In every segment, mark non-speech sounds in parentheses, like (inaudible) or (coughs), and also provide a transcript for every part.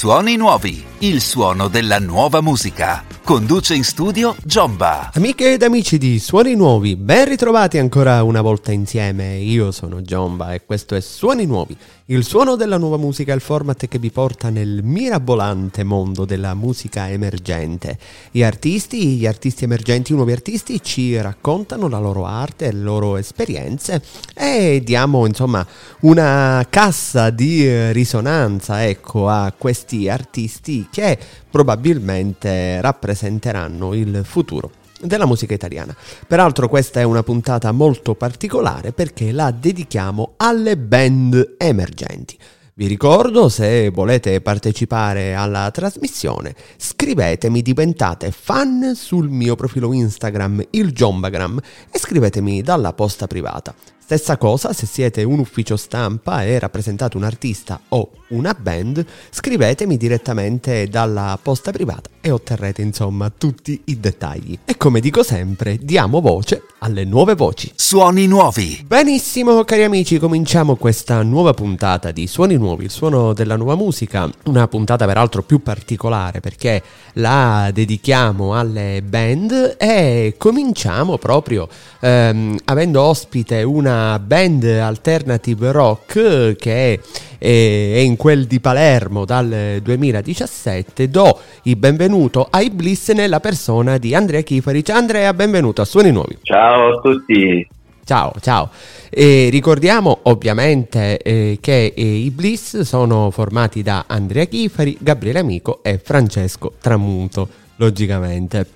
Suoni nuovi, il suono della nuova musica. Conduce in studio Giomba. Amiche ed amici di Suoni Nuovi, ben ritrovati ancora una volta insieme. Io sono Giomba e questo è Suoni Nuovi, il suono della nuova musica, il format che vi porta nel mirabolante mondo della musica emergente. Gli artisti, gli artisti emergenti, i nuovi artisti ci raccontano la loro arte, le loro esperienze e diamo insomma una cassa di risonanza ecco, a questi artisti che probabilmente rappresenteranno il futuro della musica italiana. Peraltro questa è una puntata molto particolare perché la dedichiamo alle band emergenti. Vi ricordo, se volete partecipare alla trasmissione, scrivetemi, diventate fan sul mio profilo Instagram, il Jombagram, e scrivetemi dalla posta privata. Stessa cosa se siete un ufficio stampa e rappresentate un artista o una band, scrivetemi direttamente dalla posta privata e otterrete insomma tutti i dettagli. E come dico sempre, diamo voce alle nuove voci. Suoni nuovi. Benissimo cari amici, cominciamo questa nuova puntata di Suoni nuovi, il suono della nuova musica, una puntata peraltro più particolare perché la dedichiamo alle band e cominciamo proprio ehm, avendo ospite una band alternative rock che è, è, in quel di Palermo dal 2017. Do il benvenuto ai Bliss nella persona di Andrea Chifari. Ciao Andrea, benvenuto a Suoni Nuovi. Ciao a tutti. Ciao, ciao. E ricordiamo ovviamente eh, che eh, i Bliss sono formati da Andrea Chifari, Gabriele Amico e Francesco Tramunto, logicamente.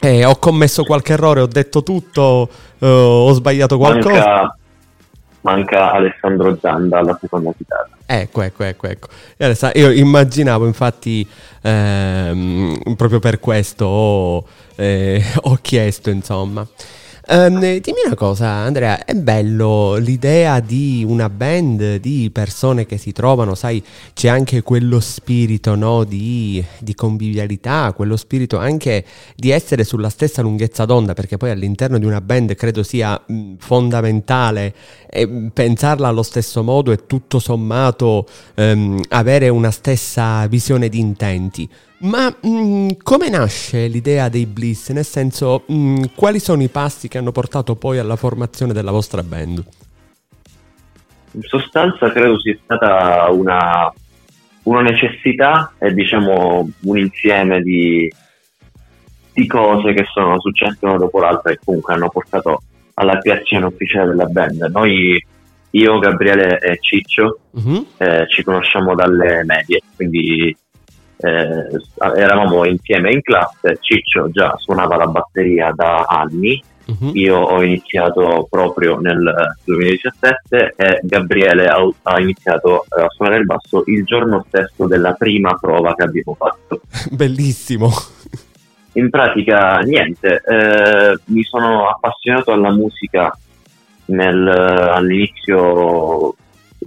Eh, ho commesso qualche errore, ho detto tutto, eh, ho sbagliato qualcosa. Manca, manca Alessandro Zanda alla seconda chitarra. Ecco, ecco, ecco, ecco. Io immaginavo, infatti, ehm, proprio per questo ho, eh, ho chiesto, insomma. Um, dimmi una cosa, Andrea, è bello l'idea di una band di persone che si trovano, sai, c'è anche quello spirito no, di, di, convivialità, quello spirito anche di essere sulla stessa lunghezza d'onda, perché poi all'interno di una band credo sia fondamentale eh, pensarla allo stesso modo e tutto sommato ehm, avere una stessa visione di intenti. Ma mh, mm, come nasce l'idea dei Bliss? Nel senso, mh, mm, quali sono i passi che hanno portato poi alla formazione della vostra band? In sostanza credo sia stata una, una necessità e diciamo un insieme di, di cose che sono successe una dopo l'altra e comunque hanno portato alla creazione ufficiale della band. Noi, io, Gabriele e Ciccio, uh-huh. eh, ci conosciamo dalle medie, quindi eh, eravamo insieme in classe, Ciccio già suonava la batteria da anni, uh-huh. io ho iniziato proprio nel 2017 e Gabriele ha, ha iniziato a suonare il basso il giorno stesso della prima prova che abbiamo fatto. (laughs) Bellissimo! In pratica niente, eh, mi sono appassionato alla musica nel, all'inizio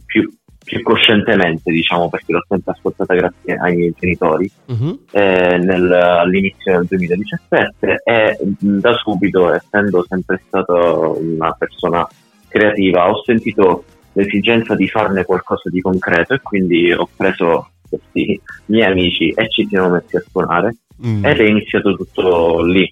più, più coscientemente, diciamo, perché l'ho sempre ascoltata grazie ai miei genitori uh-huh. eh, nel, all'inizio del 2017 e da subito, essendo sempre stato una persona creativa, ho sentito l'esigenza di farne qualcosa di concreto e quindi ho preso questi miei amici e ci siamo messi a suonare mm. ed è iniziato tutto lì.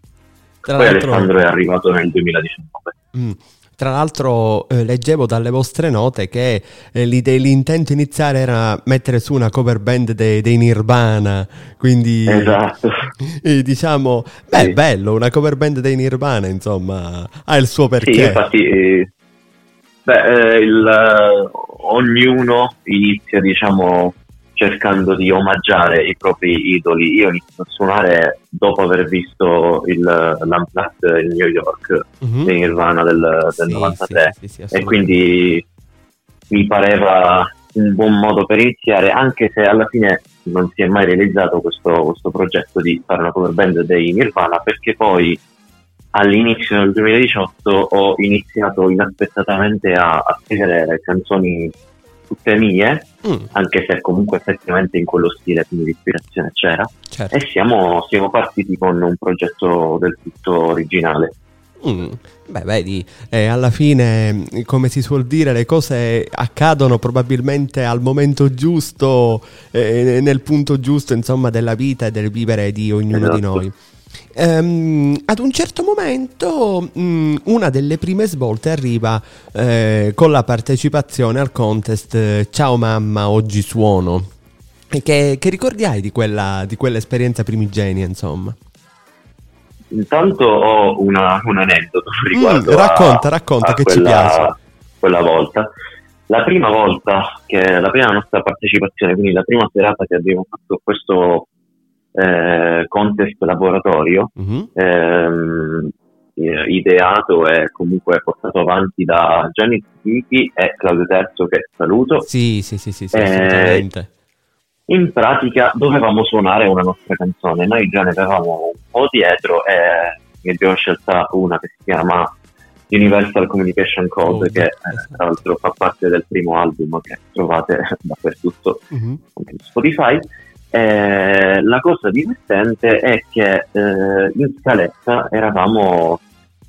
Tra Poi Alessandro è arrivato nel 2019. Mm. Tra l'altro eh, leggevo dalle vostre note che eh, l'intento iniziale era mettere su una cover band dei, dei Nirvana, quindi esatto. (laughs) eh, diciamo, beh, sì. bello, una cover band dei Nirvana, insomma, ha il suo perché. Sì, infatti, eh, beh, eh, il, ognuno inizia, diciamo, cercando di omaggiare i propri idoli. Io inizio a suonare dopo aver visto il l'Unplugged in New York mm-hmm. di Nirvana del, del sì, 93 sì, sì, e quindi mi pareva un buon modo per iniziare anche se alla fine non si è mai realizzato questo, questo progetto di fare una cover band dei Nirvana perché poi all'inizio del 2018 ho iniziato inaspettatamente a, a scrivere canzoni tutte mie, mm. anche se comunque effettivamente in quello stile quindi l'ispirazione c'era. Certo. E siamo, siamo, partiti con un progetto del tutto originale. Mm. Beh, vedi, eh, alla fine, come si suol dire, le cose accadono probabilmente al momento giusto, eh, nel punto giusto, insomma, della vita e del vivere di ognuno esatto. di noi. Um, ad un certo momento um, una delle prime svolte arriva eh, con la partecipazione al contest eh, Ciao mamma, oggi suono. Che, che ricordi hai di, quella, di quell'esperienza primigenia, insomma? Intanto ho una, un aneddoto mm, riguardo mm, racconta, a, racconta a che quella, ci piace. Quella volta. La prima volta che la prima nostra partecipazione, quindi la prima serata che abbiamo fatto questo eh, contest laboratorio, mm-hmm. ehm, ideato e comunque portato avanti da Gianni Zichi e Claudio Terzo che saluto. Sì, sì, sì, sì, sì eh, in pratica dovevamo suonare una nostra canzone. Noi già ne avevamo un po' dietro e ne abbiamo scelta una che si chiama Universal Communication Code, oh, che eh, tra l'altro fa parte del primo album che trovate (laughs) dappertutto uh-huh. anche su Spotify. Eh, la cosa divertente è che eh, in scaletta eravamo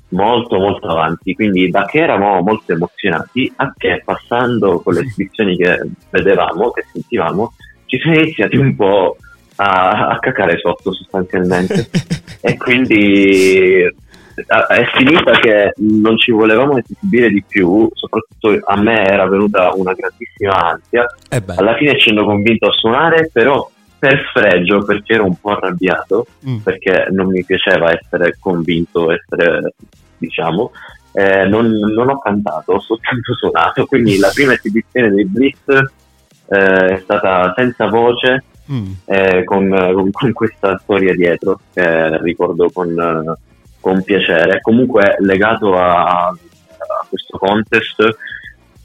molto molto avanti, quindi da che eravamo molto emozionati a che passando con le esibizioni che vedevamo, che sentivamo, ci siamo iniziati un po' a, a cacare sotto sostanzialmente (laughs) e quindi è finita che non ci volevamo esibire di più, soprattutto a me era venuta una grandissima ansia. Eh Alla fine ci hanno convinto a suonare, però per fregio, perché ero un po' arrabbiato, mm. perché non mi piaceva essere convinto, essere, diciamo, eh, non, non, ho cantato, ho soltanto suonato. Quindi la prima esibizione dei Blitz eh, è stata senza voce mm. eh, con, con, questa storia dietro che ricordo con, con piacere. Comunque legato a, a questo contest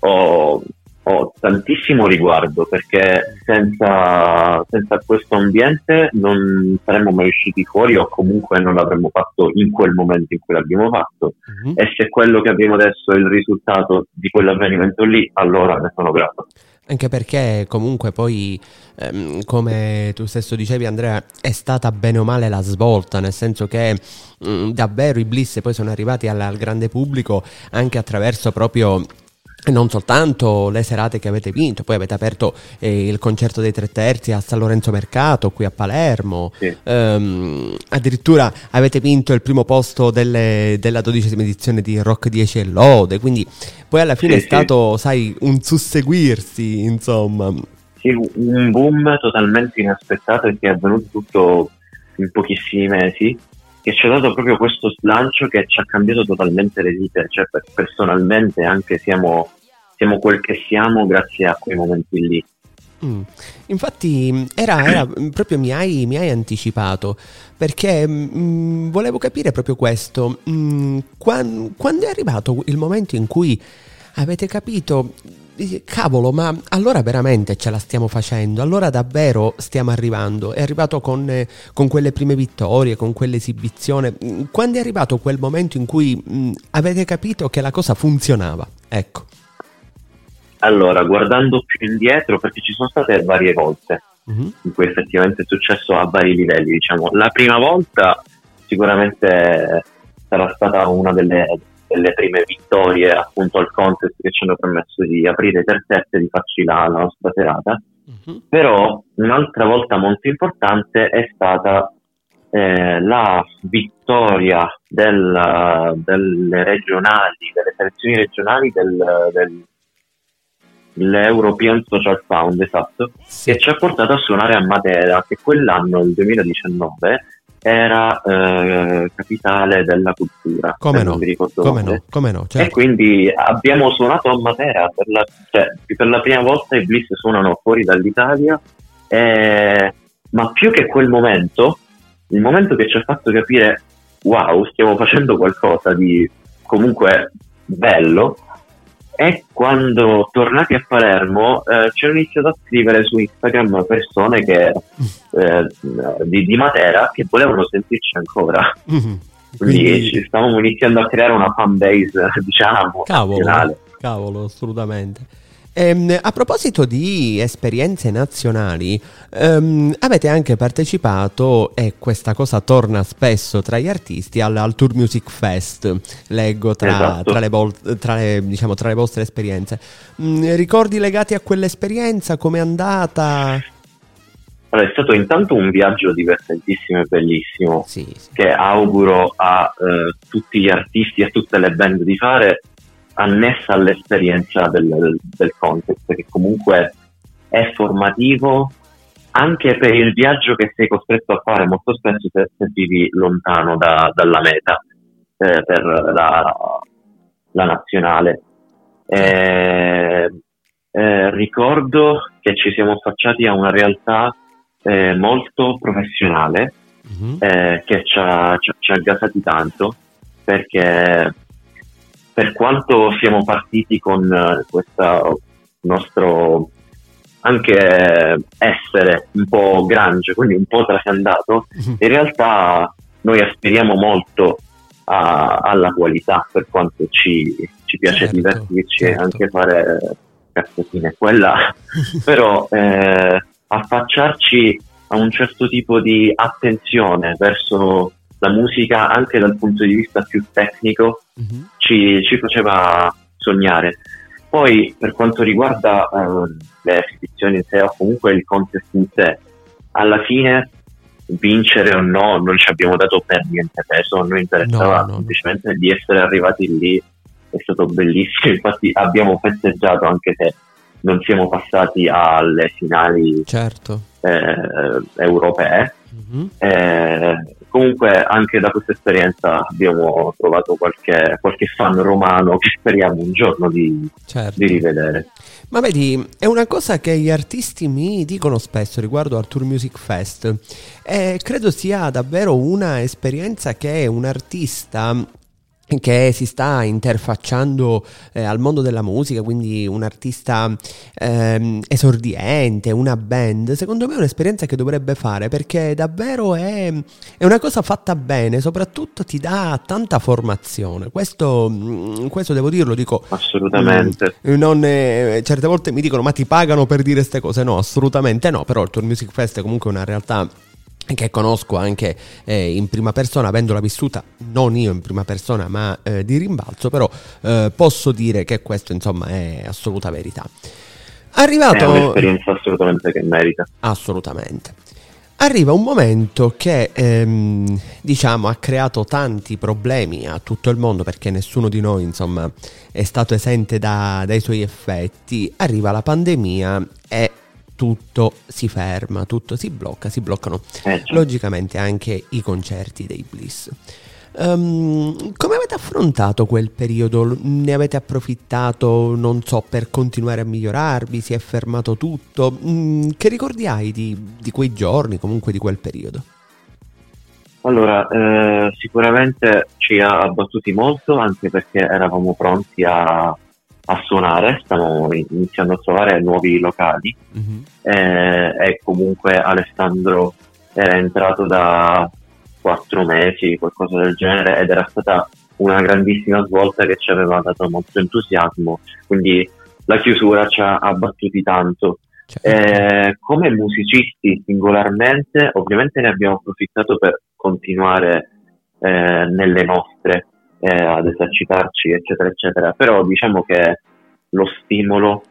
ho, ho, tantissimo riguardo perché senza, senza, questo ambiente non saremmo mai usciti fuori o comunque non l'avremmo fatto in quel momento in cui l'abbiamo fatto mm-hmm. e se quello che abbiamo adesso è il risultato di quell'avvenimento lì allora ne sono grato. Anche perché comunque poi, ehm, come tu stesso dicevi Andrea, è stata bene o male la svolta, nel senso che mh, mm, davvero i Bliss poi sono arrivati al, al grande pubblico anche attraverso proprio non soltanto le serate che avete vinto, poi avete aperto eh, il concerto dei tre terzi a San Lorenzo Mercato qui a Palermo, sì. ehm, addirittura avete vinto il primo posto delle, della dodicesima edizione di Rock 10 e Lode, quindi poi alla fine sì, è stato, sì. sai, un susseguirsi, insomma. Sì, un boom totalmente inaspettato e che è avvenuto tutto in pochissimi mesi che ci ha dato proprio questo slancio che ci ha cambiato totalmente le vite, cioè personalmente anche siamo siamo quel che siamo grazie a quei momenti lì. Mm. Infatti era, era, proprio mi hai, mi hai anticipato perché mm, volevo capire proprio questo. Mm, quando, quando è arrivato il momento in cui avete capito cavolo, ma allora veramente ce la stiamo facendo, allora davvero stiamo arrivando. È arrivato con, eh, con quelle prime vittorie, con quell'esibizione. Mm, quando è arrivato quel momento in cui mh, mm, avete capito che la cosa funzionava? Ecco. Allora, guardando più indietro, perché ci sono state varie volte uh-huh. in cui effettivamente è successo a vari livelli, diciamo. La prima volta sicuramente sarà stata una delle, delle prime vittorie appunto al contest che ci hanno permesso di aprire i terzetti e di farci la, la nostra serata. Uh-huh. Però un'altra volta molto importante è stata eh, la vittoria del, delle regionali, delle selezioni regionali del, del l'European Social Fund, esatto, sì. che ci ha portato a suonare a Matera, che quell'anno, il 2019, era eh, capitale della cultura. Come no? Come no? Come no? Certo. E quindi abbiamo suonato a Matera, per la, cioè, per la prima volta i Bliss suonano fuori dall'Italia, eh, ma più che quel momento, il momento che ci ha fatto capire wow, stiamo facendo qualcosa di comunque bello, e quando tornati a Palermo eh, ci hanno iniziato a scrivere su Instagram persone che, eh, di, di, Matera che volevano sentirci ancora. Mm-hmm. Quindi, Quindi ci stavamo iniziando a creare una fan base, (laughs) diciamo, cavolo, cavolo, assolutamente. Ehm, a proposito di esperienze nazionali, ehm, avete anche partecipato, e questa cosa torna spesso tra gli artisti, al, al Tour Music Fest, leggo tra, Esatto. tra le, vol- tra le, diciamo, tra le vostre esperienze. Mm, ricordi legati a quell'esperienza? Com'è andata? Allora, è stato intanto un viaggio divertentissimo e bellissimo Sì, sì. che auguro a eh, tutti gli artisti e a tutte le band di fare annessa all'esperienza del, del, contest che comunque è formativo anche per il viaggio che sei costretto a fare molto spesso se, se vivi lontano da- dalla meta eh, per la, la nazionale. Eh, eh, ricordo che ci siamo affacciati a una realtà eh, molto professionale Mhm. eh, che ci ha, ci, ci ha gasati tanto perché per quanto siamo partiti con eh, questo nostro anche essere un po' grande, quindi un po' trasandato, Mhm. in realtà noi aspiriamo molto a- alla qualità per quanto ci, ci piace Certo, divertirci certo. e anche fare cazzatine quella però eh, affacciarci a un certo tipo di attenzione verso la musica anche dal punto di vista più tecnico Mhm. ci, ci faceva sognare. Poi per quanto riguarda eh, le esibizioni in sé o comunque il contest in sé, alla fine vincere o no non ci abbiamo dato per niente peso, a noi interessava No, no, no. semplicemente di essere arrivati lì, è stato bellissimo, (laughs) infatti abbiamo festeggiato anche se non siamo passati alle finali Certo. eh, europee. Mhm. Eh, comunque anche da questa esperienza abbiamo trovato qualche, qualche fan romano che speriamo un giorno di, Certo. di rivedere. Ma vedi, è una cosa che gli artisti mi dicono spesso riguardo al Tour Music Fest e credo sia davvero una esperienza che un artista che si sta interfacciando eh, al mondo della musica, quindi un artista ehm, esordiente, una band, secondo me è un'esperienza che dovrebbe fare perché davvero è, è una cosa fatta bene, soprattutto ti dà tanta formazione. Questo, mm, questo devo dirlo, dico Assolutamente. non, eh, certe volte mi dicono ma ti pagano per dire queste cose no assolutamente no però il Tour Music Fest è comunque una realtà che conosco anche eh, in prima persona avendola vissuta non io in prima persona ma eh, di rimbalzo però eh, posso dire che questo insomma è assoluta verità È arrivato un'esperienza assolutamente che merita. Assolutamente. Arriva un momento che ehm, diciamo ha creato tanti problemi a tutto il mondo perché nessuno di noi insomma è stato esente da- dai suoi effetti. Arriva la pandemia e tutto si ferma, tutto si blocca, si bloccano Eh, cioè, logicamente anche i concerti dei Bliss. Ehm, come avete affrontato quel periodo? Ne avete approfittato, non so, per continuare a migliorarvi? Si è fermato tutto? Mm, che ricordi hai di, di quei giorni, comunque di quel periodo? Allora, eh, sicuramente ci ha abbattuti molto anche perché eravamo pronti a, a suonare, stavamo iniziando a trovare nuovi locali Mhm. eh, e comunque Alessandro era entrato da quattro mesi, qualcosa del genere, ed era stata una grandissima svolta che ci aveva dato molto entusiasmo, quindi la chiusura ci ha abbattuti tanto. Cioè, Eh, come musicisti singolarmente, ovviamente ne abbiamo approfittato per continuare eh, nelle nostre eh, ad esercitarci, eccetera, eccetera. Però diciamo che lo stimolo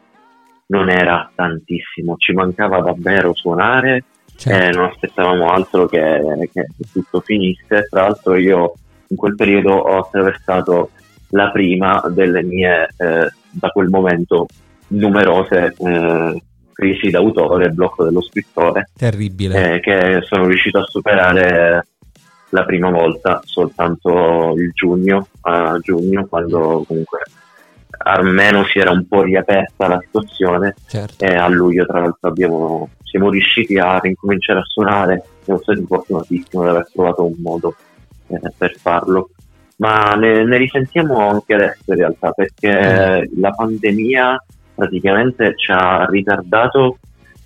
non era tantissimo, ci mancava davvero suonare, certo. eh, non aspettavamo altro che, che tutto finisse. Tra l'altro, io in quel periodo ho attraversato la prima delle mie, eh, da quel momento, numerose eh, crisi d'autore, blocco dello scrittore, terribile. eh, che sono riuscito a superare la prima volta soltanto il giugno, a giugno, quando comunque almeno si era un po' riaperta la situazione certo. e a luglio tra l'altro abbiamo, siamo riusciti a ricominciare a suonare, siamo stati fortunatissimi ad aver trovato un modo eh, per farlo. Ma ne, ne risentiamo anche adesso in realtà perché la pandemia praticamente ci ha ritardato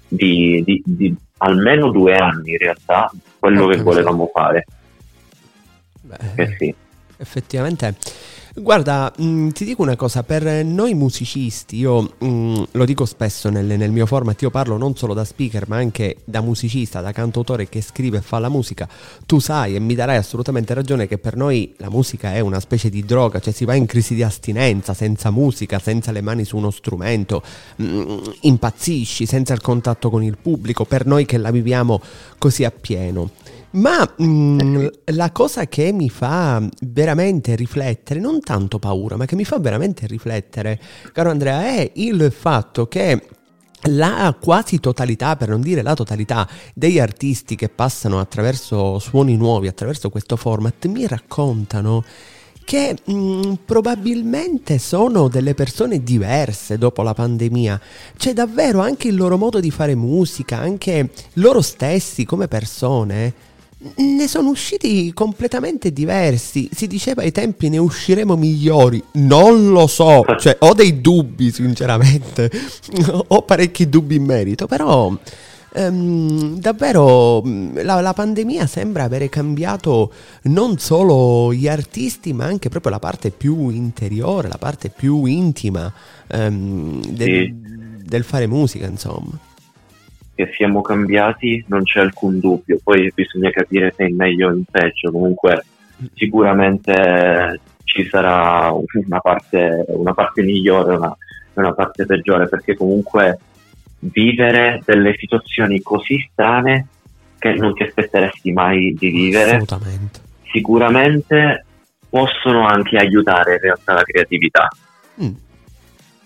di, di- di almeno due anni in realtà quello Porca che volevamo fare. Beh, Eh sì. effettivamente Guarda, mh, mm, ti dico una cosa, per noi musicisti, io mh, mm, lo dico spesso nel, nel, mio format, io parlo non solo da speaker ma anche da musicista, da cantautore che scrive e fa la musica, tu sai e mi darai assolutamente ragione che per noi la musica è una specie di droga, cioè si va in crisi di astinenza, senza musica, senza le mani su uno strumento, mh, mm, impazzisci, senza il contatto con il pubblico, per noi che la viviamo così appieno. Ma mh, mm, la cosa che mi fa veramente riflettere, non tanto paura, ma che mi fa veramente riflettere, caro Andrea, è il fatto che la quasi totalità, per non dire la totalità, degli artisti che passano attraverso suoni nuovi, attraverso questo format, mi raccontano che mh, mm, probabilmente sono delle persone diverse dopo la pandemia. C'è davvero anche il loro modo di fare musica, anche loro stessi come persone ne sono usciti completamente diversi. Si diceva ai tempi ne usciremo migliori. Non lo so, cioè ho dei dubbi sinceramente, (laughs) ho parecchi dubbi in merito, però ehm, davvero la, la, pandemia sembra avere cambiato non solo gli artisti ma anche proprio la parte più interiore, la parte più intima ehm, del, sì. del fare musica, insomma che siamo cambiati non c'è alcun dubbio, poi bisogna capire se è in meglio o in peggio, comunque sicuramente ci sarà una parte, una parte migliore e una, una parte peggiore, perché comunque vivere delle situazioni così strane che non ti aspetteresti mai di vivere, sicuramente possono anche aiutare in realtà la creatività. Mm.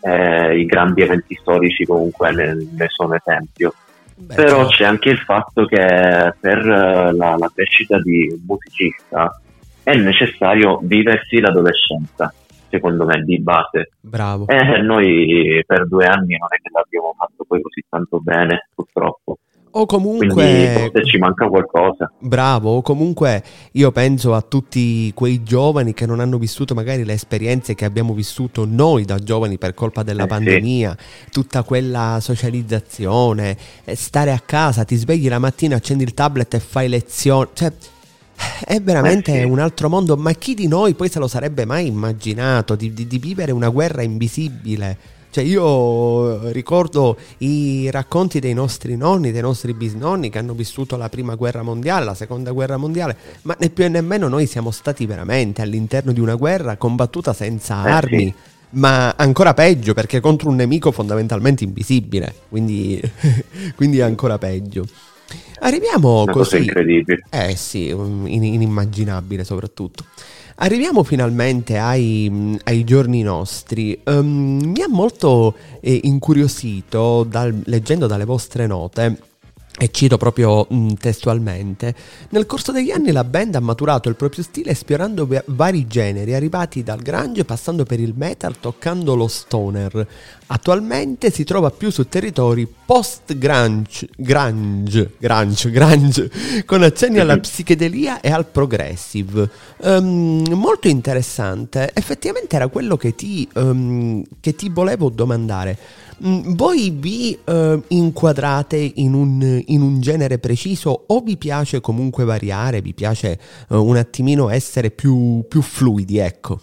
Eh, I grandi eventi storici comunque ne, ne sono esempio. Beh, Però c'è anche il fatto che per eh, la, la crescita di un musicista è necessario viversi l'adolescenza, secondo me, di base. Bravo. E noi per due anni non è che l'abbiamo fatto poi così tanto bene, purtroppo. O comunque... Quindi ci manca qualcosa. Bravo, o comunque io penso a tutti quei giovani che non hanno vissuto magari le esperienze che abbiamo vissuto noi da giovani per colpa della eh, pandemia, sì. tutta quella socializzazione, eh, stare a casa, ti svegli la mattina, accendi il tablet e fai lezioni, cioè... È veramente eh sì. un altro mondo, ma chi di noi poi se lo sarebbe mai immaginato di, di, di vivere una guerra invisibile? Cioè io ricordo i racconti dei nostri nonni, dei nostri bisnonni che hanno vissuto la prima guerra mondiale, la seconda guerra mondiale, ma né più e nemmeno noi siamo stati veramente all'interno di una guerra combattuta senza eh, armi. Sì. Ma ancora peggio perché contro un nemico fondamentalmente invisibile, quindi, (laughs) quindi ancora peggio. Arriviamo Una così. Cosa incredibile. Eh sì, inimmaginabile soprattutto. Arriviamo finalmente ai, ai giorni nostri. Um, mi ha molto eh, incuriosito, dal, leggendo dalle vostre note, e cito proprio mh, testualmente, nel corso degli anni la band ha maturato il proprio stile esplorando vari generi, arrivati dal grunge passando per il metal, toccando lo stoner. Attualmente si trova più su territori post-grunge, grunge, grunge, grunge, con accenni alla psichedelia e al progressive. Um, molto interessante, effettivamente era quello che ti, um, che ti volevo domandare. Mm, voi vi uh, inquadrate in un, in un, genere preciso o vi piace comunque variare, vi piace uh, un attimino essere più, più fluidi, ecco?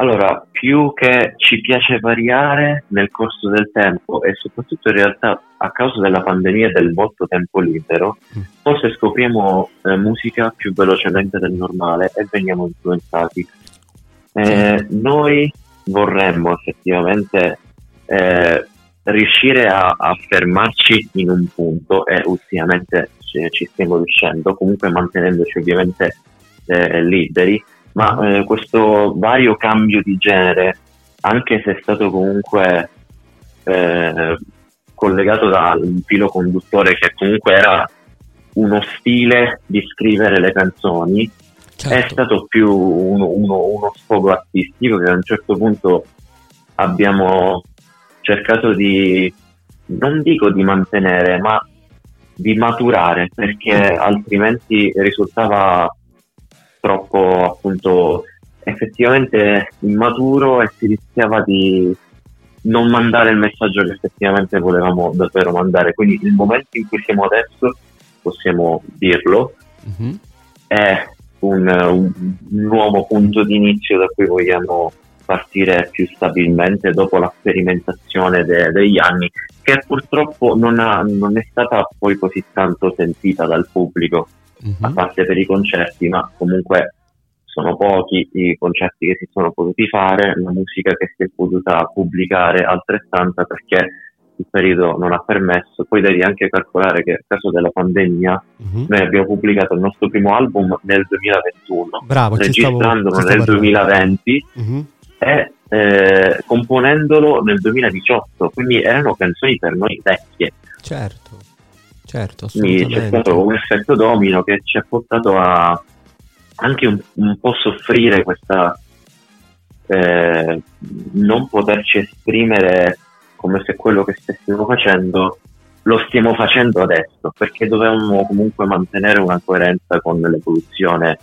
Allora, più che ci piace variare nel corso del tempo e soprattutto in realtà a causa della pandemia e del molto tempo libero, mm. forse scopriamo eh, musica più velocemente del normale e veniamo influenzati. Eh, noi vorremmo effettivamente eh, riuscire a, a, fermarci in un punto e ultimamente ci, ci stiamo riuscendo, comunque mantenendoci ovviamente eh, liberi, ma eh, questo vario cambio di genere, anche se è stato comunque eh, collegato da un filo conduttore che comunque era uno stile di scrivere le canzoni, certo. è stato più uno, uno, uno sfogo artistico che a un certo punto abbiamo cercato di, non dico di mantenere, ma di maturare, perché altrimenti risultava troppo appunto effettivamente immaturo e si rischiava di non mandare il messaggio che effettivamente volevamo davvero mandare. Quindi il momento in cui siamo adesso, possiamo dirlo, mm-hmm. è un, un, nuovo punto di inizio da cui vogliamo partire più stabilmente dopo la sperimentazione de, degli anni, che purtroppo non, ha, non, è stata poi così tanto sentita dal pubblico, mm-hmm. a parte per i concerti, ma comunque sono pochi i concerti che si sono potuti fare, la musica che si è potuta pubblicare altrettanta perché il periodo non ha permesso. Poi devi anche calcolare che a caso della pandemia uh-huh. noi abbiamo pubblicato il nostro primo album nel 2021, Bravo, registrandolo nel 2020 uh-huh. e eh, componendolo nel 2018, quindi erano canzoni per noi vecchie. Certo, certo, Quindi c'è stato un effetto domino che ci ha portato a anche un, un po' soffrire questa eh, non poterci esprimere come se quello che stessimo facendo lo stiamo facendo adesso, perché dovevamo comunque mantenere una coerenza con l'evoluzione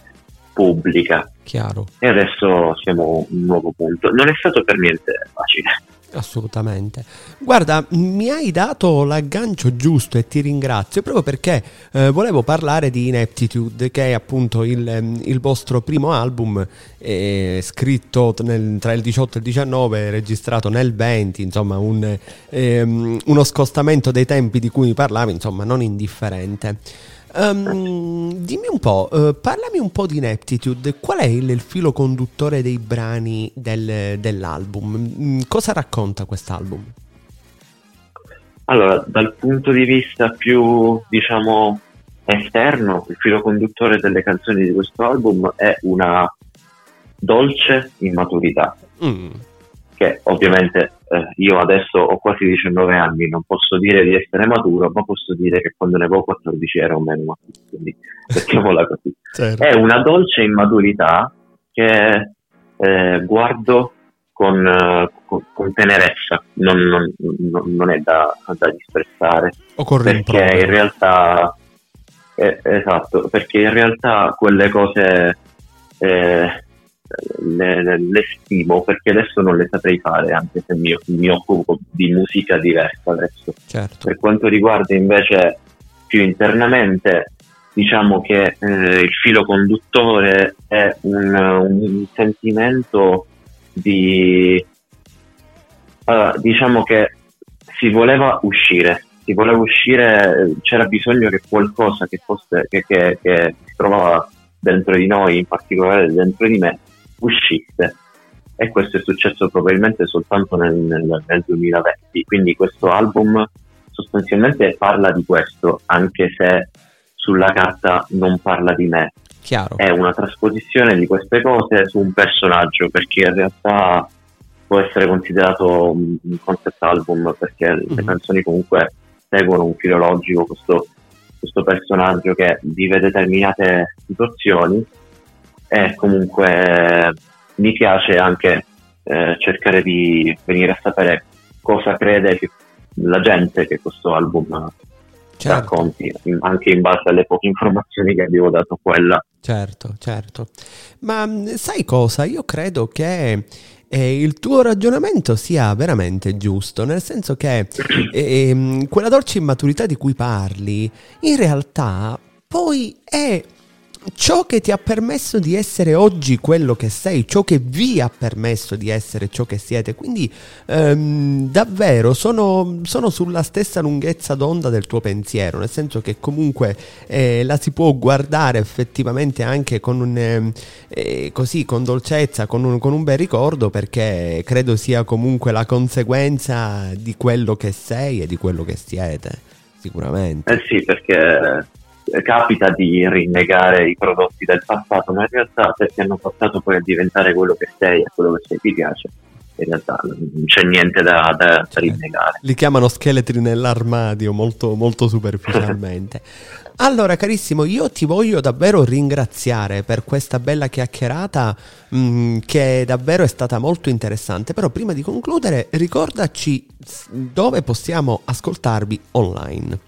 pubblica. Chiaro. E adesso siamo a un nuovo punto. Non è stato per niente facile. Assolutamente. Guarda, mi hai dato l'aggancio giusto e ti ringrazio proprio perché eh, volevo parlare di Ineptitude, che è appunto il, ehm, il vostro primo album, eh, scritto nel, tra il 18 e il 19, registrato nel 20, insomma un, ehm, uno scostamento dei tempi di cui parlavi, insomma non indifferente. Um, dimmi un po', uh, parlami un po' di Ineptitude, qual è il, il filo conduttore dei brani del, dell'album? Mm, cosa racconta quest'album? Allora, dal punto di vista più, diciamo, esterno, il filo conduttore delle canzoni di questo album è una dolce immaturità. Mm che ovviamente eh, io adesso ho quasi 19 anni, non posso dire di essere maturo, ma posso dire che quando ne avevo 14 ero meno maturo, quindi (laughs) mettiamola così. certo. È una dolce immaturità che eh, guardo con, uh, con, con, tenerezza, non, non, non è da, da disprezzare, perché in realtà, eh, esatto, perché in realtà quelle cose... Eh, le, le, stimo perché adesso non le saprei fare, anche se mi, mi occupo di musica diversa adesso. Certo. Per quanto riguarda invece più internamente, diciamo che eh, il filo conduttore è un, un sentimento di... Allora, diciamo che si voleva uscire, si voleva uscire, c'era bisogno che qualcosa che, fosse, che, che, che si trovava dentro di noi, in particolare dentro di me, uscisse e questo è successo probabilmente soltanto nel, nel, nel 2020 quindi questo album sostanzialmente parla di questo anche se sulla carta non parla di me Chiaro. è una trasposizione di queste cose su un personaggio perché in realtà può essere considerato un concept album perché mm-hmm. le mhm. canzoni comunque seguono un filologico questo, questo personaggio che vive determinate situazioni e comunque mi piace anche eh, cercare di venire a sapere cosa crede la gente che questo album certo. racconti, anche in base alle poche informazioni che avevo dato quella. Certo, certo. Ma mm, sai cosa? Io credo che eh, il tuo ragionamento sia veramente giusto, nel senso che (clears throat) eh, quella dolce immaturità di cui parli, in realtà poi è ciò che ti ha permesso di essere oggi quello che sei, ciò che vi ha permesso di essere ciò che siete. Quindi ehm, davvero sono, sono, sulla stessa lunghezza d'onda del tuo pensiero, nel senso che comunque eh, la si può guardare effettivamente anche con, un, ehm, eh, così, con dolcezza, con un, con un bel ricordo, perché credo sia comunque la conseguenza di quello che sei e di quello che siete. Sicuramente. Eh sì, perché capita di rinnegare i prodotti del passato, ma in realtà se ti hanno portato poi a diventare quello che sei e quello che sei ti piace, in realtà non c'è niente da, da, da rinnegare. Li chiamano scheletri nell'armadio molto, molto superficialmente. (laughs) Allora, carissimo, io ti voglio davvero ringraziare per questa bella chiacchierata mh, mm, che davvero è stata molto interessante. Però prima di concludere, ricordaci dove possiamo ascoltarvi online.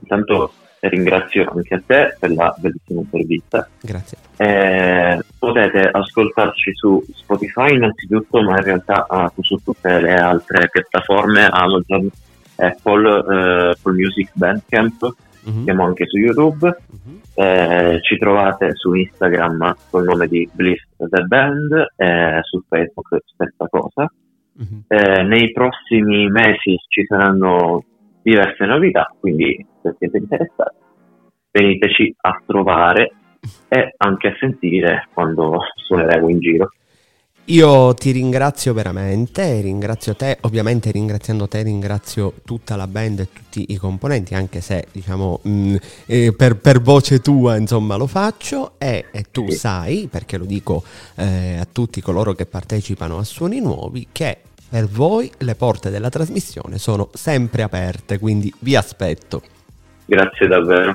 Intanto ringrazio anche a te per la bellissima intervista. Grazie. Eh, potete ascoltarci su Spotify innanzitutto, ma in realtà ah, su tutte le altre piattaforme, Amazon, Apple, eh, Apple Music, Bandcamp mm-hmm. siamo anche su YouTube, mm-hmm. eh, ci trovate su Instagram col nome di Bliss The Band, eh, su Facebook stessa cosa. Mm-hmm. Nei prossimi mesi ci saranno diverse novità, quindi se siete interessati veniteci a trovare e anche a sentire quando suoneremo in giro. Io ti ringrazio veramente, ringrazio te, ovviamente ringraziando te ringrazio tutta la band e tutti i componenti, anche se diciamo mh, mm, eh, per, per, voce tua insomma lo faccio e, e tu sì. sai, perché lo dico eh, a tutti coloro che partecipano a Suoni Nuovi, che per voi le porte della trasmissione sono sempre aperte, quindi vi aspetto. Grazie davvero.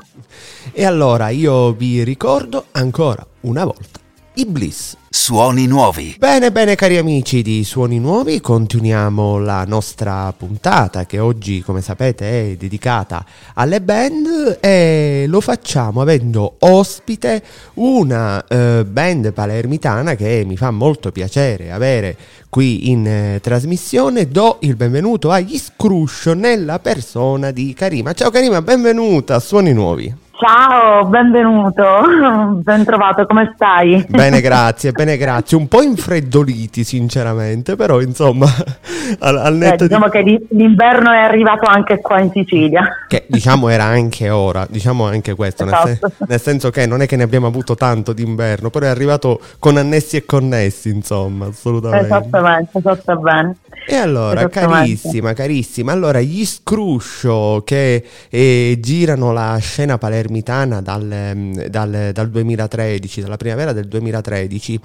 E allora io vi ricordo ancora una volta i Bliss. Suoni nuovi. Bene, bene cari amici di Suoni nuovi, continuiamo la nostra puntata che oggi, come sapete, è dedicata alle band e lo facciamo avendo ospite una eh, band palermitana che mi fa molto piacere avere qui in eh, trasmissione. Do il benvenuto agli Scruscio nella persona di Karima. Ciao Karima, benvenuta a Suoni nuovi. Ciao, benvenuto, (laughs) ben trovato, come stai? Bene, (laughs) grazie, bene, grazie. Un po' infreddoliti, sinceramente, però insomma, (laughs) al, al netto eh, diciamo di... che l'inverno è arrivato anche qua in Sicilia. Che diciamo era anche ora, diciamo anche questo, esatto. nel, sen- nel, senso che non è che ne abbiamo avuto tanto d'inverno, però è arrivato con annessi e connessi, insomma, assolutamente. Esattamente, esattamente. E allora, carissima, carissima, allora gli Scruscio che eh, girano la scena palermitana dal, ehm, dal, dal, 2013, dalla primavera del 2013,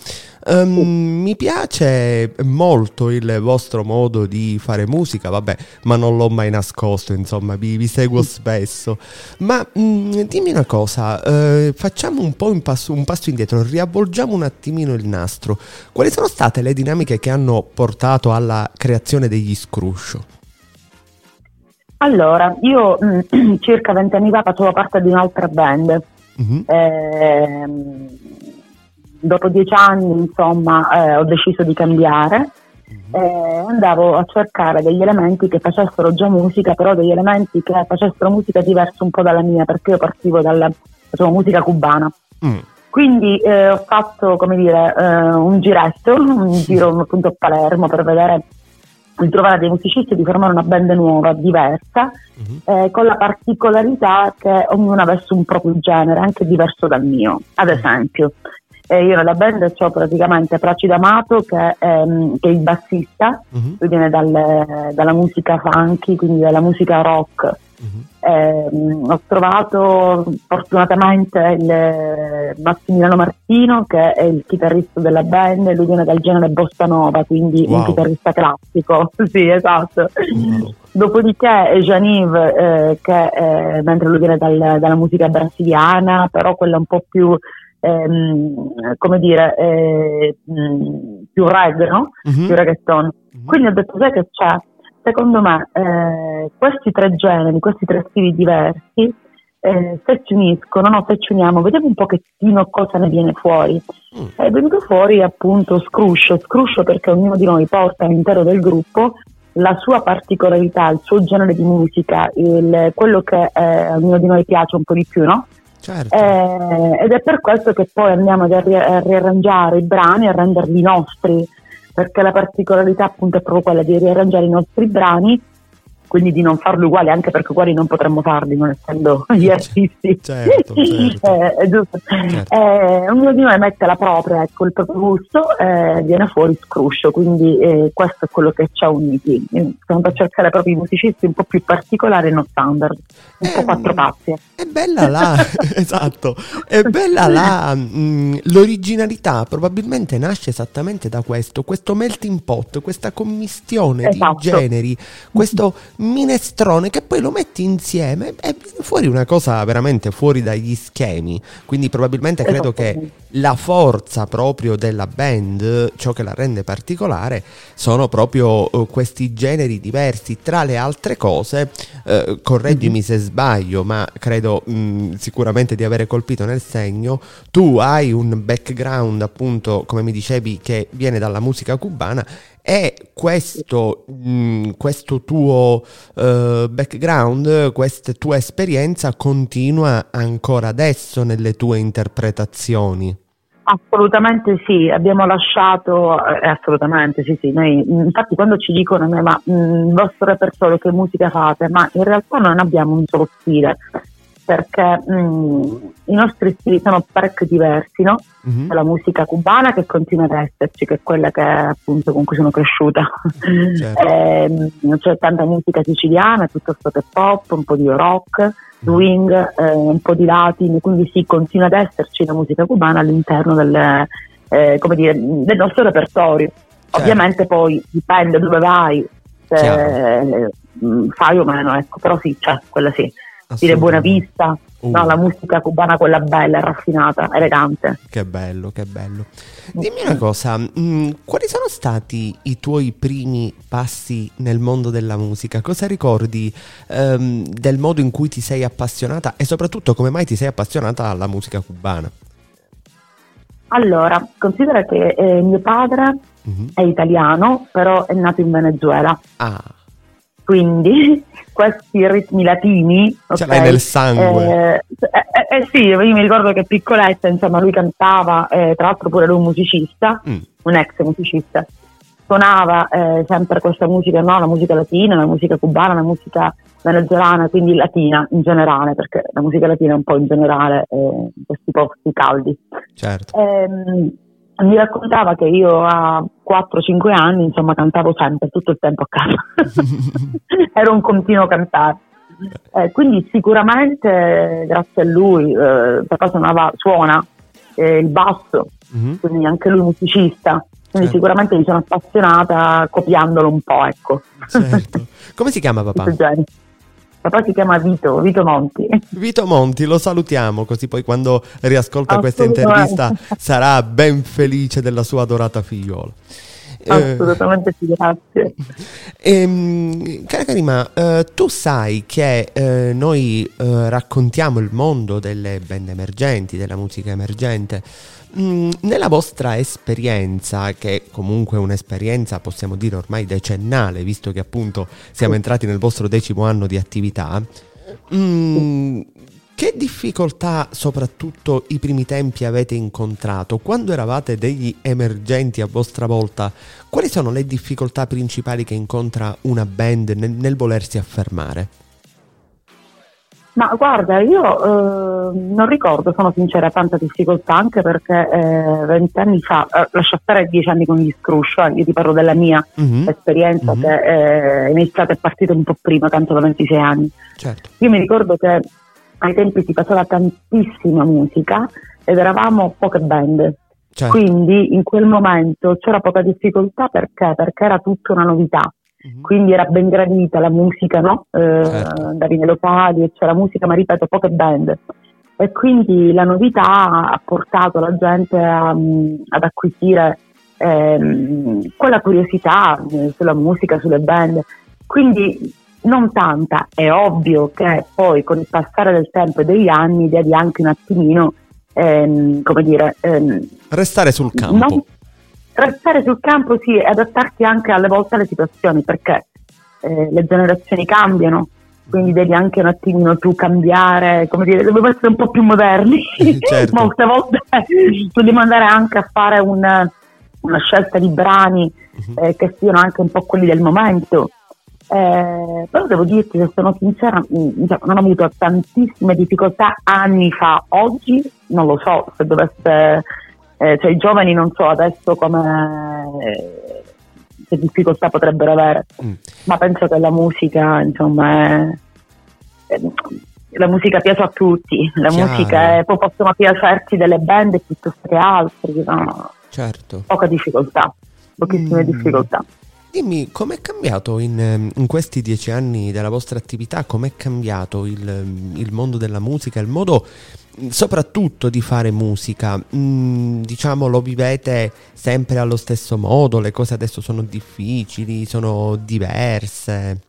um, ehm, mi piace molto il vostro modo di fare musica, vabbè, ma non l'ho mai nascosto, insomma, vi, vi seguo spesso. Ma mh, mm, dimmi una cosa, eh, facciamo un po' un passo, un passo indietro, riavvolgiamo un attimino il nastro. Quali sono state le dinamiche che hanno portato alla creazione degli Scruscio? Allora, io mh, mm, (clears throat) circa vent'anni fa facevo parte di un'altra band. Uh-huh. Eh, dopo dieci anni, insomma, eh, ho deciso di cambiare. Eh, andavo a cercare degli elementi che facessero già musica, però degli elementi che facessero musica diversa un po' dalla mia, perché io partivo dalla facevo musica cubana. Uh-huh. Quindi eh, ho fatto, come dire, eh, un giretto, un giro appunto a Palermo per vedere di trovare dei musicisti e di formare una band nuova, diversa, uh-huh. eh, con la particolarità che ognuno avesse un proprio genere, anche diverso dal mio. Ad esempio, eh, io nella band ho praticamente Placido Amato che, ehm, che, è il bassista, uh-huh. lui viene dal, dalla musica funky, quindi dalla musica rock. Uh-huh. Eh, ho trovato fortunatamente il Massimiliano Martino che è il chitarrista della band, lui viene dal genere bossa nova, quindi wow. un chitarrista classico. (laughs) sì, esatto. Wow. Dopodiché Janive, eh, che eh, mentre lui viene dal, dalla musica brasiliana, però quella un po' più ehm, come dire, eh, più reggae, no? Uh-huh. più reggaeton. Uh-huh. Quindi ho detto, sai che c'è? Secondo me eh, questi tre generi, questi tre stili diversi, eh, se ci uniscono, no, se ci uniamo, vediamo un pochettino cosa ne viene fuori. Mm. È venuto fuori appunto Scruscio, Scruscio perché ognuno di noi porta all'interno del gruppo la sua particolarità, il suo genere di musica, il, quello che eh, ognuno di noi piace un po' di più, no? Certo. Eh, ed è per questo che poi andiamo a, ri- a riarrangiare i brani, a renderli nostri, perché la particolarità appunto è proprio quella di riarrangiare i nostri brani quindi di non farlo uguale anche perché uguali non potremmo farli non essendo gli artisti certo, (laughs) certo. eh, giusto certo. eh, ognuno di noi mette la propria ecco il proprio gusto eh, viene fuori scruscio quindi eh, questo è quello che ci ha uniti stiamo per cercare proprio i musicisti un po' più particolari e non standard un po' quattro passi è bella la (laughs) esatto è bella la mh, mm, l'originalità probabilmente nasce esattamente da questo questo melting pot questa commistione esatto. di generi questo minestrone che poi lo metti insieme e viene fuori una cosa veramente fuori dagli schemi. Quindi probabilmente credo che la forza proprio della band, ciò che la rende particolare, sono proprio uh, questi generi diversi. Tra le altre cose, uh, correggimi se sbaglio, ma credo mh, mm, sicuramente di avere colpito nel segno, tu hai un background appunto, come mi dicevi, che viene dalla musica cubana E questo, mh, mm, questo tuo uh, background, questa tua esperienza continua ancora adesso nelle tue interpretazioni. Assolutamente sì, abbiamo lasciato, eh, assolutamente sì, sì, noi, infatti quando ci dicono ma mh, mm, il vostro repertorio che musica fate, ma in realtà non abbiamo un solo stile, perché mh, mm, i nostri stili sono parecchio diversi, no? Mm-hmm. la musica cubana che continua ad esserci, che è quella che appunto con cui sono cresciuta. Certo. (laughs) eh, c'è tanta musica siciliana piuttosto che pop, un po' di rock swing, eh, un po' di latin, quindi sì, continua ad esserci la musica cubana all'interno del, eh, dire, del nostro repertorio. Certo. Ovviamente poi dipende dove vai, se eh, fai o meno, ecco, però sì, c'è, quella sì. Dire buona vista, Uh. No, la musica cubana, quella bella, raffinata, elegante. Che bello, che bello. Dimmi una cosa, mh, mm, quali sono stati i tuoi primi passi nel mondo della musica? Cosa ricordi um, del modo in cui ti sei appassionata e soprattutto come mai ti sei appassionata alla musica cubana? Allora, considera che eh, mio padre uh-huh. è italiano, però è nato in Venezuela. Ah. Quindi (laughs) questi ritmi latini. Okay, Ce l'hai nel sangue. Eh, eh, eh, sì, io mi ricordo che piccoletta, insomma, lui cantava, eh, tra l'altro pure lui un musicista, mm. un ex musicista, suonava eh, sempre questa musica, no? la musica latina, la musica cubana, la musica venezuelana, quindi latina in generale, perché la musica latina è un po' in generale eh, in questi posti caldi. Certo. Ehm, mi raccontava che io a 4-5 anni insomma cantavo sempre tutto il tempo a casa (laughs) ero un continuo cantare eh, quindi sicuramente grazie a lui eh, papà suonava, suona eh, il basso mm-hmm. quindi anche lui musicista quindi certo. sicuramente mi sono appassionata copiandolo un po' ecco certo. come si chiama (laughs) papà? Papà si chiama Vito, Vito Monti. (laughs) Vito Monti, lo salutiamo così poi quando riascolta questa intervista sarà ben felice della sua adorata figliola. Eh, Assolutamente sì, grazie. Ehm, cara Karima, eh, tu sai che eh, noi eh, raccontiamo il mondo delle band emergenti, della musica emergente. Mm, nella vostra esperienza, che comunque è un'esperienza possiamo dire ormai decennale, visto che appunto siamo entrati nel vostro decimo anno di attività, mm, che difficoltà soprattutto i primi tempi avete incontrato? Quando eravate degli emergenti a vostra volta, quali sono le difficoltà principali che incontra una band nel, nel volersi affermare? Ma guarda, io eh, non ricordo, sono sincera, tanta difficoltà anche perché eh, vent'anni fa, eh, lascia stare dieci anni con gli Scruscio, io ti parlo della mia mm-hmm. esperienza mm-hmm. che eh, è iniziata e partita un po' prima, tanto da 26 anni. Certo. Io mi ricordo che ai tempi si faceva tantissima musica ed eravamo poche band. Certo. Quindi in quel momento c'era poca difficoltà perché? Perché era tutta una novità. Mm-hmm. Quindi era ben gradita la musica, no? Eh, certo. Andavi nei locali e c'era musica, ma ripeto, poche band. E quindi la novità ha portato la gente a, ad acquisire ehm, quella curiosità eh, sulla musica, sulle band. Quindi non tanta, è ovvio che poi con il passare del tempo e degli anni devi anche un attimino, ehm, come dire... Ehm, Restare sul campo. Non, restare sul campo sì e adattarti anche alle volte alle situazioni perché eh, le generazioni cambiano quindi devi anche un attimino tu cambiare, come dire, dobbiamo essere un po' più moderni. (laughs) (laughs) Certo. Molte volte dobbiamo andare anche a fare una, una scelta di brani uh-huh. eh, che siano anche un po' quelli del momento. Eh, però devo dirti, se sono sincera, mm, cioè, non ho avuto tantissime difficoltà anni fa. Oggi non lo so se dovesse eh, cioè i giovani non so adesso come eh, che difficoltà potrebbero avere, mm. ma penso che la musica, insomma, è, è, la musica piace a tutti, la Chiaro. musica è, poi possono piacerti delle band piuttosto che altri, no? certo. poca difficoltà, pochissime mm. difficoltà. Dimmi, com'è cambiato in, in, questi dieci anni della vostra attività? Com'è cambiato il, il mondo della musica, il modo soprattutto di fare musica, mm, diciamo lo vivete sempre allo stesso modo, le cose adesso sono difficili, sono diverse.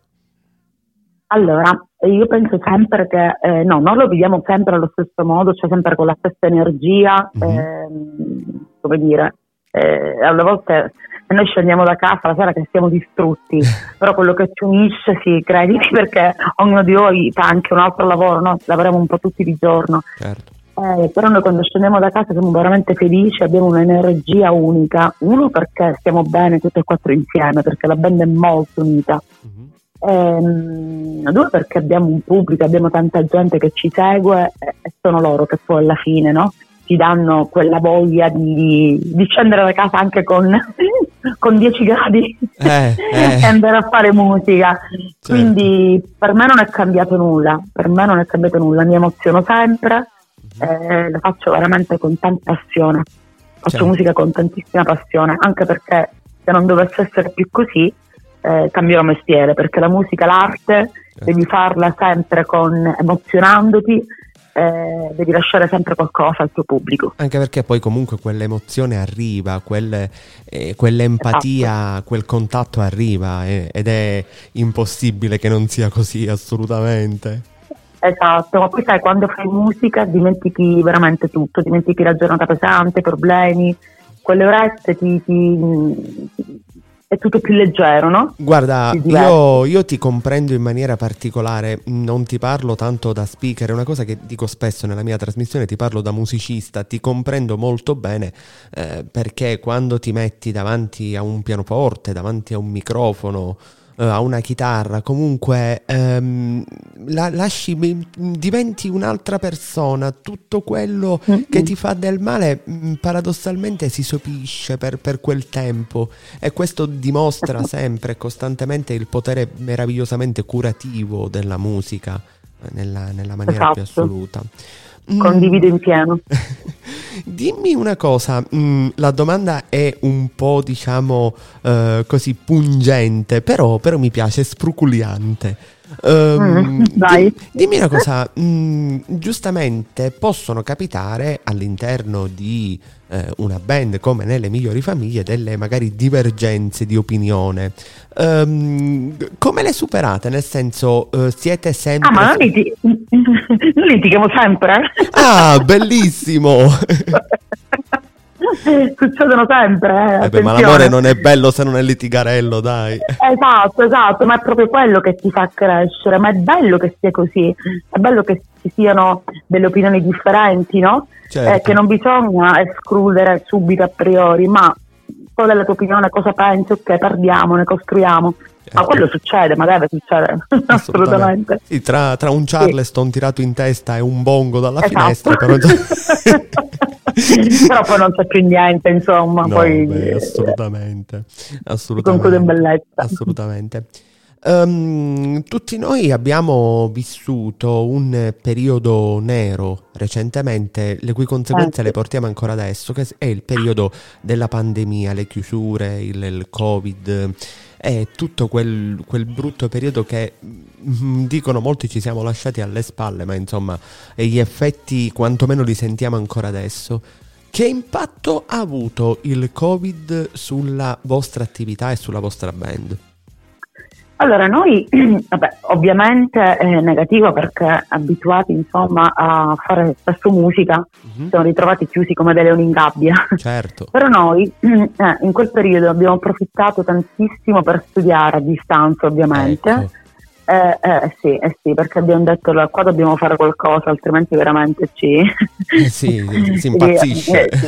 Allora, io penso sempre che eh, no, non lo viviamo sempre allo stesso modo, cioè sempre con la stessa energia, mm-hmm. ehm, come dire, eh, alle volte e noi scendiamo da casa la sera che siamo distrutti, (laughs) però quello che ci unisce, sì, crediti, (laughs) perché ognuno di noi fa anche un altro lavoro, no? lavoriamo un po' tutti di giorno. Certo. Eh, però noi quando scendiamo da casa siamo veramente felici, abbiamo un'energia unica, uno perché stiamo bene tutti e quattro insieme, perché la band è molto unita. Mm-hmm. Ehm, due perché abbiamo un pubblico, abbiamo tanta gente che ci segue e, e sono loro che poi alla fine no? ti danno quella voglia di, di scendere da casa anche con, (laughs) con 10 gradi eh, (laughs) eh. e andare a fare musica. Certo. Quindi per me non è cambiato nulla, per me non è cambiato nulla, mi emoziono sempre, mhm. eh, la faccio veramente con tanta passione, faccio certo. musica con tantissima passione, anche perché se non dovesse essere più così eh, cambierò mestiere perché la musica, l'arte, certo. devi farla sempre con, emozionandoti, eh, devi lasciare sempre qualcosa al tuo pubblico. Anche perché poi comunque quell'emozione arriva, quelle, eh, quell'empatia, esatto. quel contatto arriva eh, ed è impossibile che non sia così assolutamente. Esatto, ma poi sai, quando fai musica dimentichi veramente tutto, dimentichi la giornata pesante, i problemi, quelle orette ti, ti, è tutto più leggero, no? Guarda, io, io, ti comprendo in maniera particolare, non ti parlo tanto da speaker, è una cosa che dico spesso nella mia trasmissione, ti parlo da musicista, ti comprendo molto bene eh, perché quando ti metti davanti a un pianoforte, davanti a un microfono, a una chitarra, comunque um, la, lasci, diventi un'altra persona, tutto quello mm-hmm. che ti fa del male mm, paradossalmente si sopisce per, per quel tempo e questo dimostra sempre e costantemente il potere meravigliosamente curativo della musica eh, nella, nella maniera esatto. più assoluta. Condivido in pieno. (laughs) Dimmi una cosa, mm, la domanda è un po' diciamo uh, così pungente, però, però mi piace, spruculiante. Um, mm, dimmi una cosa, mh, mm, giustamente possono capitare all'interno di eh, una band come nelle migliori famiglie delle magari divergenze di opinione. Um, come le superate? Nel senso, uh, siete sempre... Ah, ma noi, litig- (laughs) litighiamo sempre. Ah, bellissimo! (laughs) (laughs) succedono sempre. Eh, eh beh, ma l'amore non è bello se non è litigarello, dai. Esatto, esatto, ma è proprio quello che ti fa crescere, ma è bello che sia così, è bello che ci siano delle opinioni differenti, no? Certo. Eh, che non bisogna escludere subito a priori, ma qual è la tua opinione, cosa pensi, ok, parliamo, ne costruiamo. Ma quello succede, ma deve succedere, assolutamente. Sì, tra, tra, un Charleston sì. tirato in testa e un bongo dalla esatto. finestra, però... (laughs) però poi non c'è più niente, insomma. No, poi, beh, assolutamente. assolutamente. Conclude in bellezza. Assolutamente. Um, tutti noi abbiamo vissuto un periodo nero recentemente, le cui conseguenze le portiamo ancora adesso, che è il periodo della pandemia, le chiusure, il, il Covid, è tutto quel, quel brutto periodo che mm, dicono molti ci siamo lasciati alle spalle, ma insomma, gli effetti quantomeno li sentiamo ancora adesso. Che impatto ha avuto il Covid sulla vostra attività e sulla vostra band? Allora, noi (clears throat) vabbè, ovviamente è negativo perché abituati insomma a fare spesso musica, uh-huh. siamo ritrovati chiusi come dei leoni in gabbia. Certo. (laughs) Però noi (clears throat) eh, in quel periodo abbiamo approfittato tantissimo per studiare a distanza, ovviamente. Ecco. Eh, eh, sì, eh sì, perché abbiamo detto qua dobbiamo fare qualcosa, altrimenti veramente ci... (laughs) Eh sì, si (laughs) impazzisce. Eh, sì,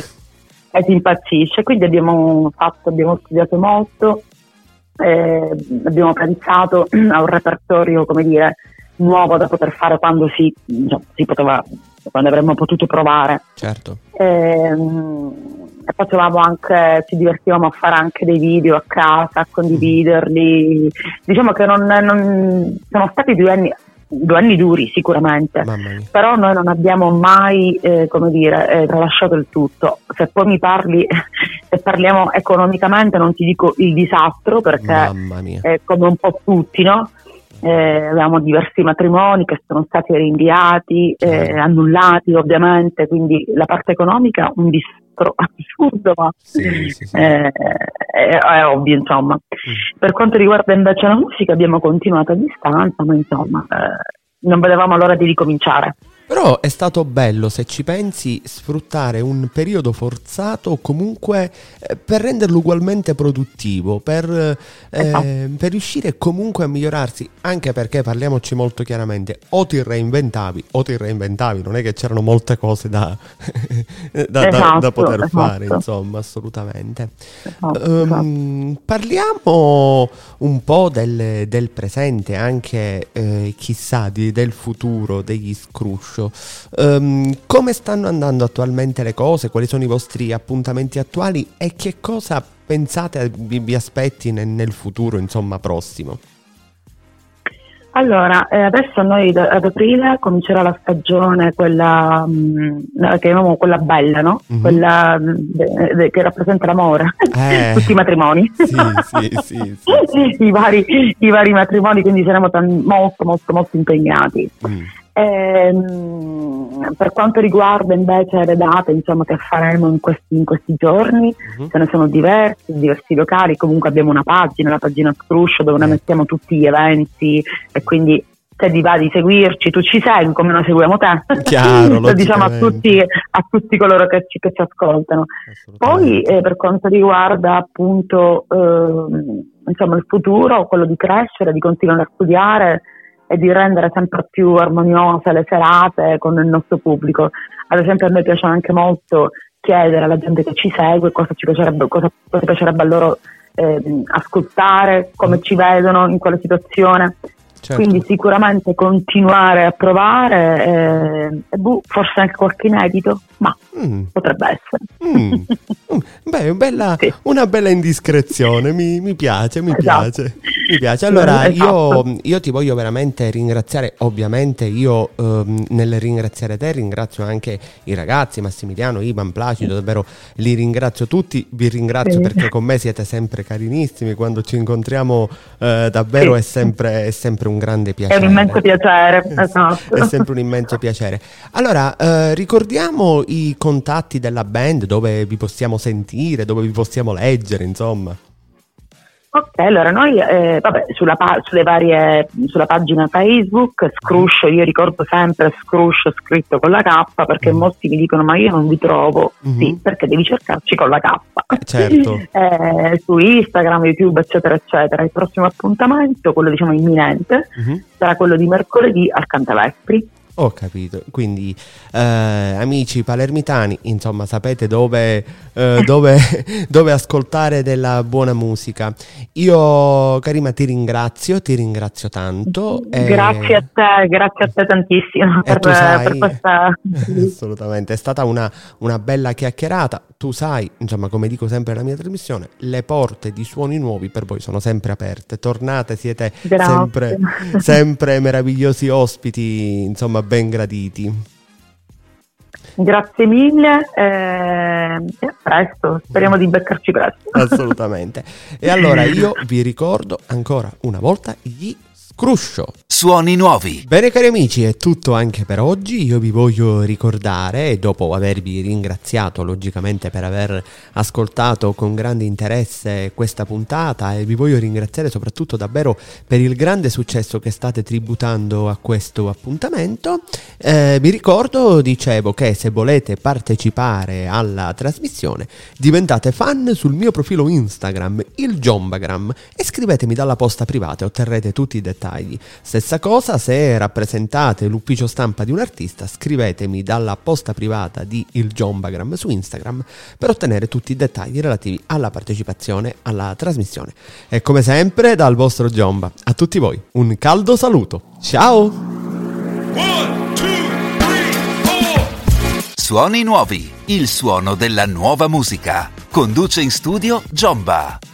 eh, si impazzisce, quindi abbiamo fatto, abbiamo studiato molto eh, abbiamo pensato (clears throat) a un repertorio, come dire, nuovo da poter fare quando si, cioè, si poteva, quando avremmo potuto provare. Certo. Eh, e facevamo anche, ci divertivamo a fare anche dei video a casa, a condividerli. Diciamo che non, non sono stati due anni due anni duri sicuramente, però noi non abbiamo mai, eh, come dire, eh, tralasciato il tutto. Se poi mi parli, (laughs) se parliamo economicamente non ti dico il disastro perché è come un po' tutti, no? Eh, avevamo diversi matrimoni che sono stati rinviati, eh, certo. annullati ovviamente, quindi la parte economica un disastro (laughs) assurdo, ma sì, sì, sì. Eh, è, è, ovvio insomma. Mm. Per quanto riguarda invece la musica abbiamo continuato a distanza, ma insomma eh, non vedevamo l'ora di ricominciare. Però è stato bello, se ci pensi, sfruttare un periodo forzato comunque eh, per renderlo ugualmente produttivo, per, eh, esatto. per, riuscire comunque a migliorarsi, anche perché parliamoci molto chiaramente, o ti reinventavi o ti reinventavi, non è che c'erano molte cose da, (laughs) da, esatto, da poter esatto. fare, insomma, assolutamente. Um, parliamo un po' del, del presente, anche eh, chissà di, del futuro degli scruscio calcio. Um, come stanno andando attualmente le cose? Quali sono i vostri appuntamenti attuali e che cosa pensate vi, vi aspetti nel, nel futuro, insomma, prossimo? Allora, eh, adesso noi ad aprile comincerà la stagione, quella mh, mm, che chiamiamo quella bella, no? Mm-hmm. Quella de, de, che rappresenta l'amore, eh. (laughs) tutti i matrimoni. Sì, sì, sì, sì (laughs) I, vari, I, vari, matrimoni, quindi saremo tan- molto, molto, molto impegnati. Mm. Ehm, per quanto riguarda invece le date insomma, che faremo in questi, in questi giorni, uh-huh. ce ne sono diversi, diversi locali, comunque abbiamo una pagina, la pagina Scruscio dove noi mettiamo tutti gli eventi. E quindi se ti va di seguirci, tu ci segui come noi seguiamo te, Chiaro, (laughs) lo diciamo a tutti, a tutti, coloro che ci, che ci ascoltano. Poi eh, per quanto riguarda appunto eh, insomma, il futuro, quello di crescere, di continuare a studiare, e di rendere sempre più armoniose le serate con il nostro pubblico. Ad esempio a me piace anche molto chiedere alla gente che ci segue cosa, ci piacerebbe, cosa, cosa piacerebbe a loro eh, ascoltare, come ci vedono in quella situazione. Certo. Quindi sicuramente continuare a provare eh, e boh, forse anche qualche inedito, ma mm. potrebbe essere. Mm. (laughs) mm. Beh, bella, sì. una bella indiscrezione, mi, mi piace, mi esatto. piace. Mi piace. Allora, esatto. io, io, ti voglio veramente ringraziare. Ovviamente, io ehm, nel ringraziare te ringrazio anche i ragazzi, Massimiliano, Ivan, Placido. Davvero li ringrazio tutti. Vi ringrazio sì. perché con me siete sempre carinissimi. Quando ci incontriamo, eh, davvero sì. è, sempre, è sempre un grande piacere. È un immenso piacere, (laughs) esatto. È sempre un immenso piacere. Allora, eh, ricordiamo i contatti della band, dove vi possiamo sentire, dove vi possiamo leggere, insomma. Ok, allora noi eh, vabbè, sulla, pa- varie, sulla, pagina Facebook, Scruscio, io ricordo sempre Scruscio scritto con la K perché mm. molti mi dicono ma io non vi trovo, mm-hmm. sì, perché devi cercarci con la K. Eh, certo. (laughs) eh, su Instagram, YouTube, eccetera, eccetera. Il prossimo appuntamento, quello diciamo imminente, mm-hmm. sarà quello di mercoledì al Cantavespri. Ho capito, quindi eh, amici palermitani, insomma sapete dove, eh, (coughs) dove, dove, ascoltare della buona musica. Io Karima ti ringrazio, ti ringrazio tanto. Grazie e... a te, grazie a te tantissimo per, sai, per, questa... (laughs) Assolutamente, è stata una, una bella chiacchierata. Tu sai, insomma come dico sempre nella mia trasmissione, le porte di suoni nuovi per voi sono sempre aperte. Tornate, siete sempre, sempre meravigliosi ospiti, insomma ben graditi. Grazie mille eh, e a presto, speriamo di beccarci presto. Assolutamente. E allora (laughs) io vi ricordo ancora una volta gli Scruscio. Suoni nuovi. Bene cari amici, è tutto anche per oggi. Io vi voglio ricordare, dopo avervi ringraziato logicamente per aver ascoltato con grande interesse questa puntata e vi voglio ringraziare soprattutto davvero per il grande successo che state tributando a questo appuntamento. Eh, vi ricordo, dicevo, che se volete partecipare alla trasmissione diventate fan sul mio profilo Instagram, il Jombagram, e scrivetemi dalla posta privata e otterrete tutti i dettagli dettagli. Stessa cosa se rappresentate l'ufficio stampa di un artista, scrivetemi dalla posta privata di Il Jombagram su Instagram per ottenere tutti i dettagli relativi alla partecipazione alla trasmissione. E come sempre dal vostro Jomba, a tutti voi un caldo saluto. Ciao! One, two, three, Suoni nuovi, il suono della nuova musica. Conduce in studio Jomba.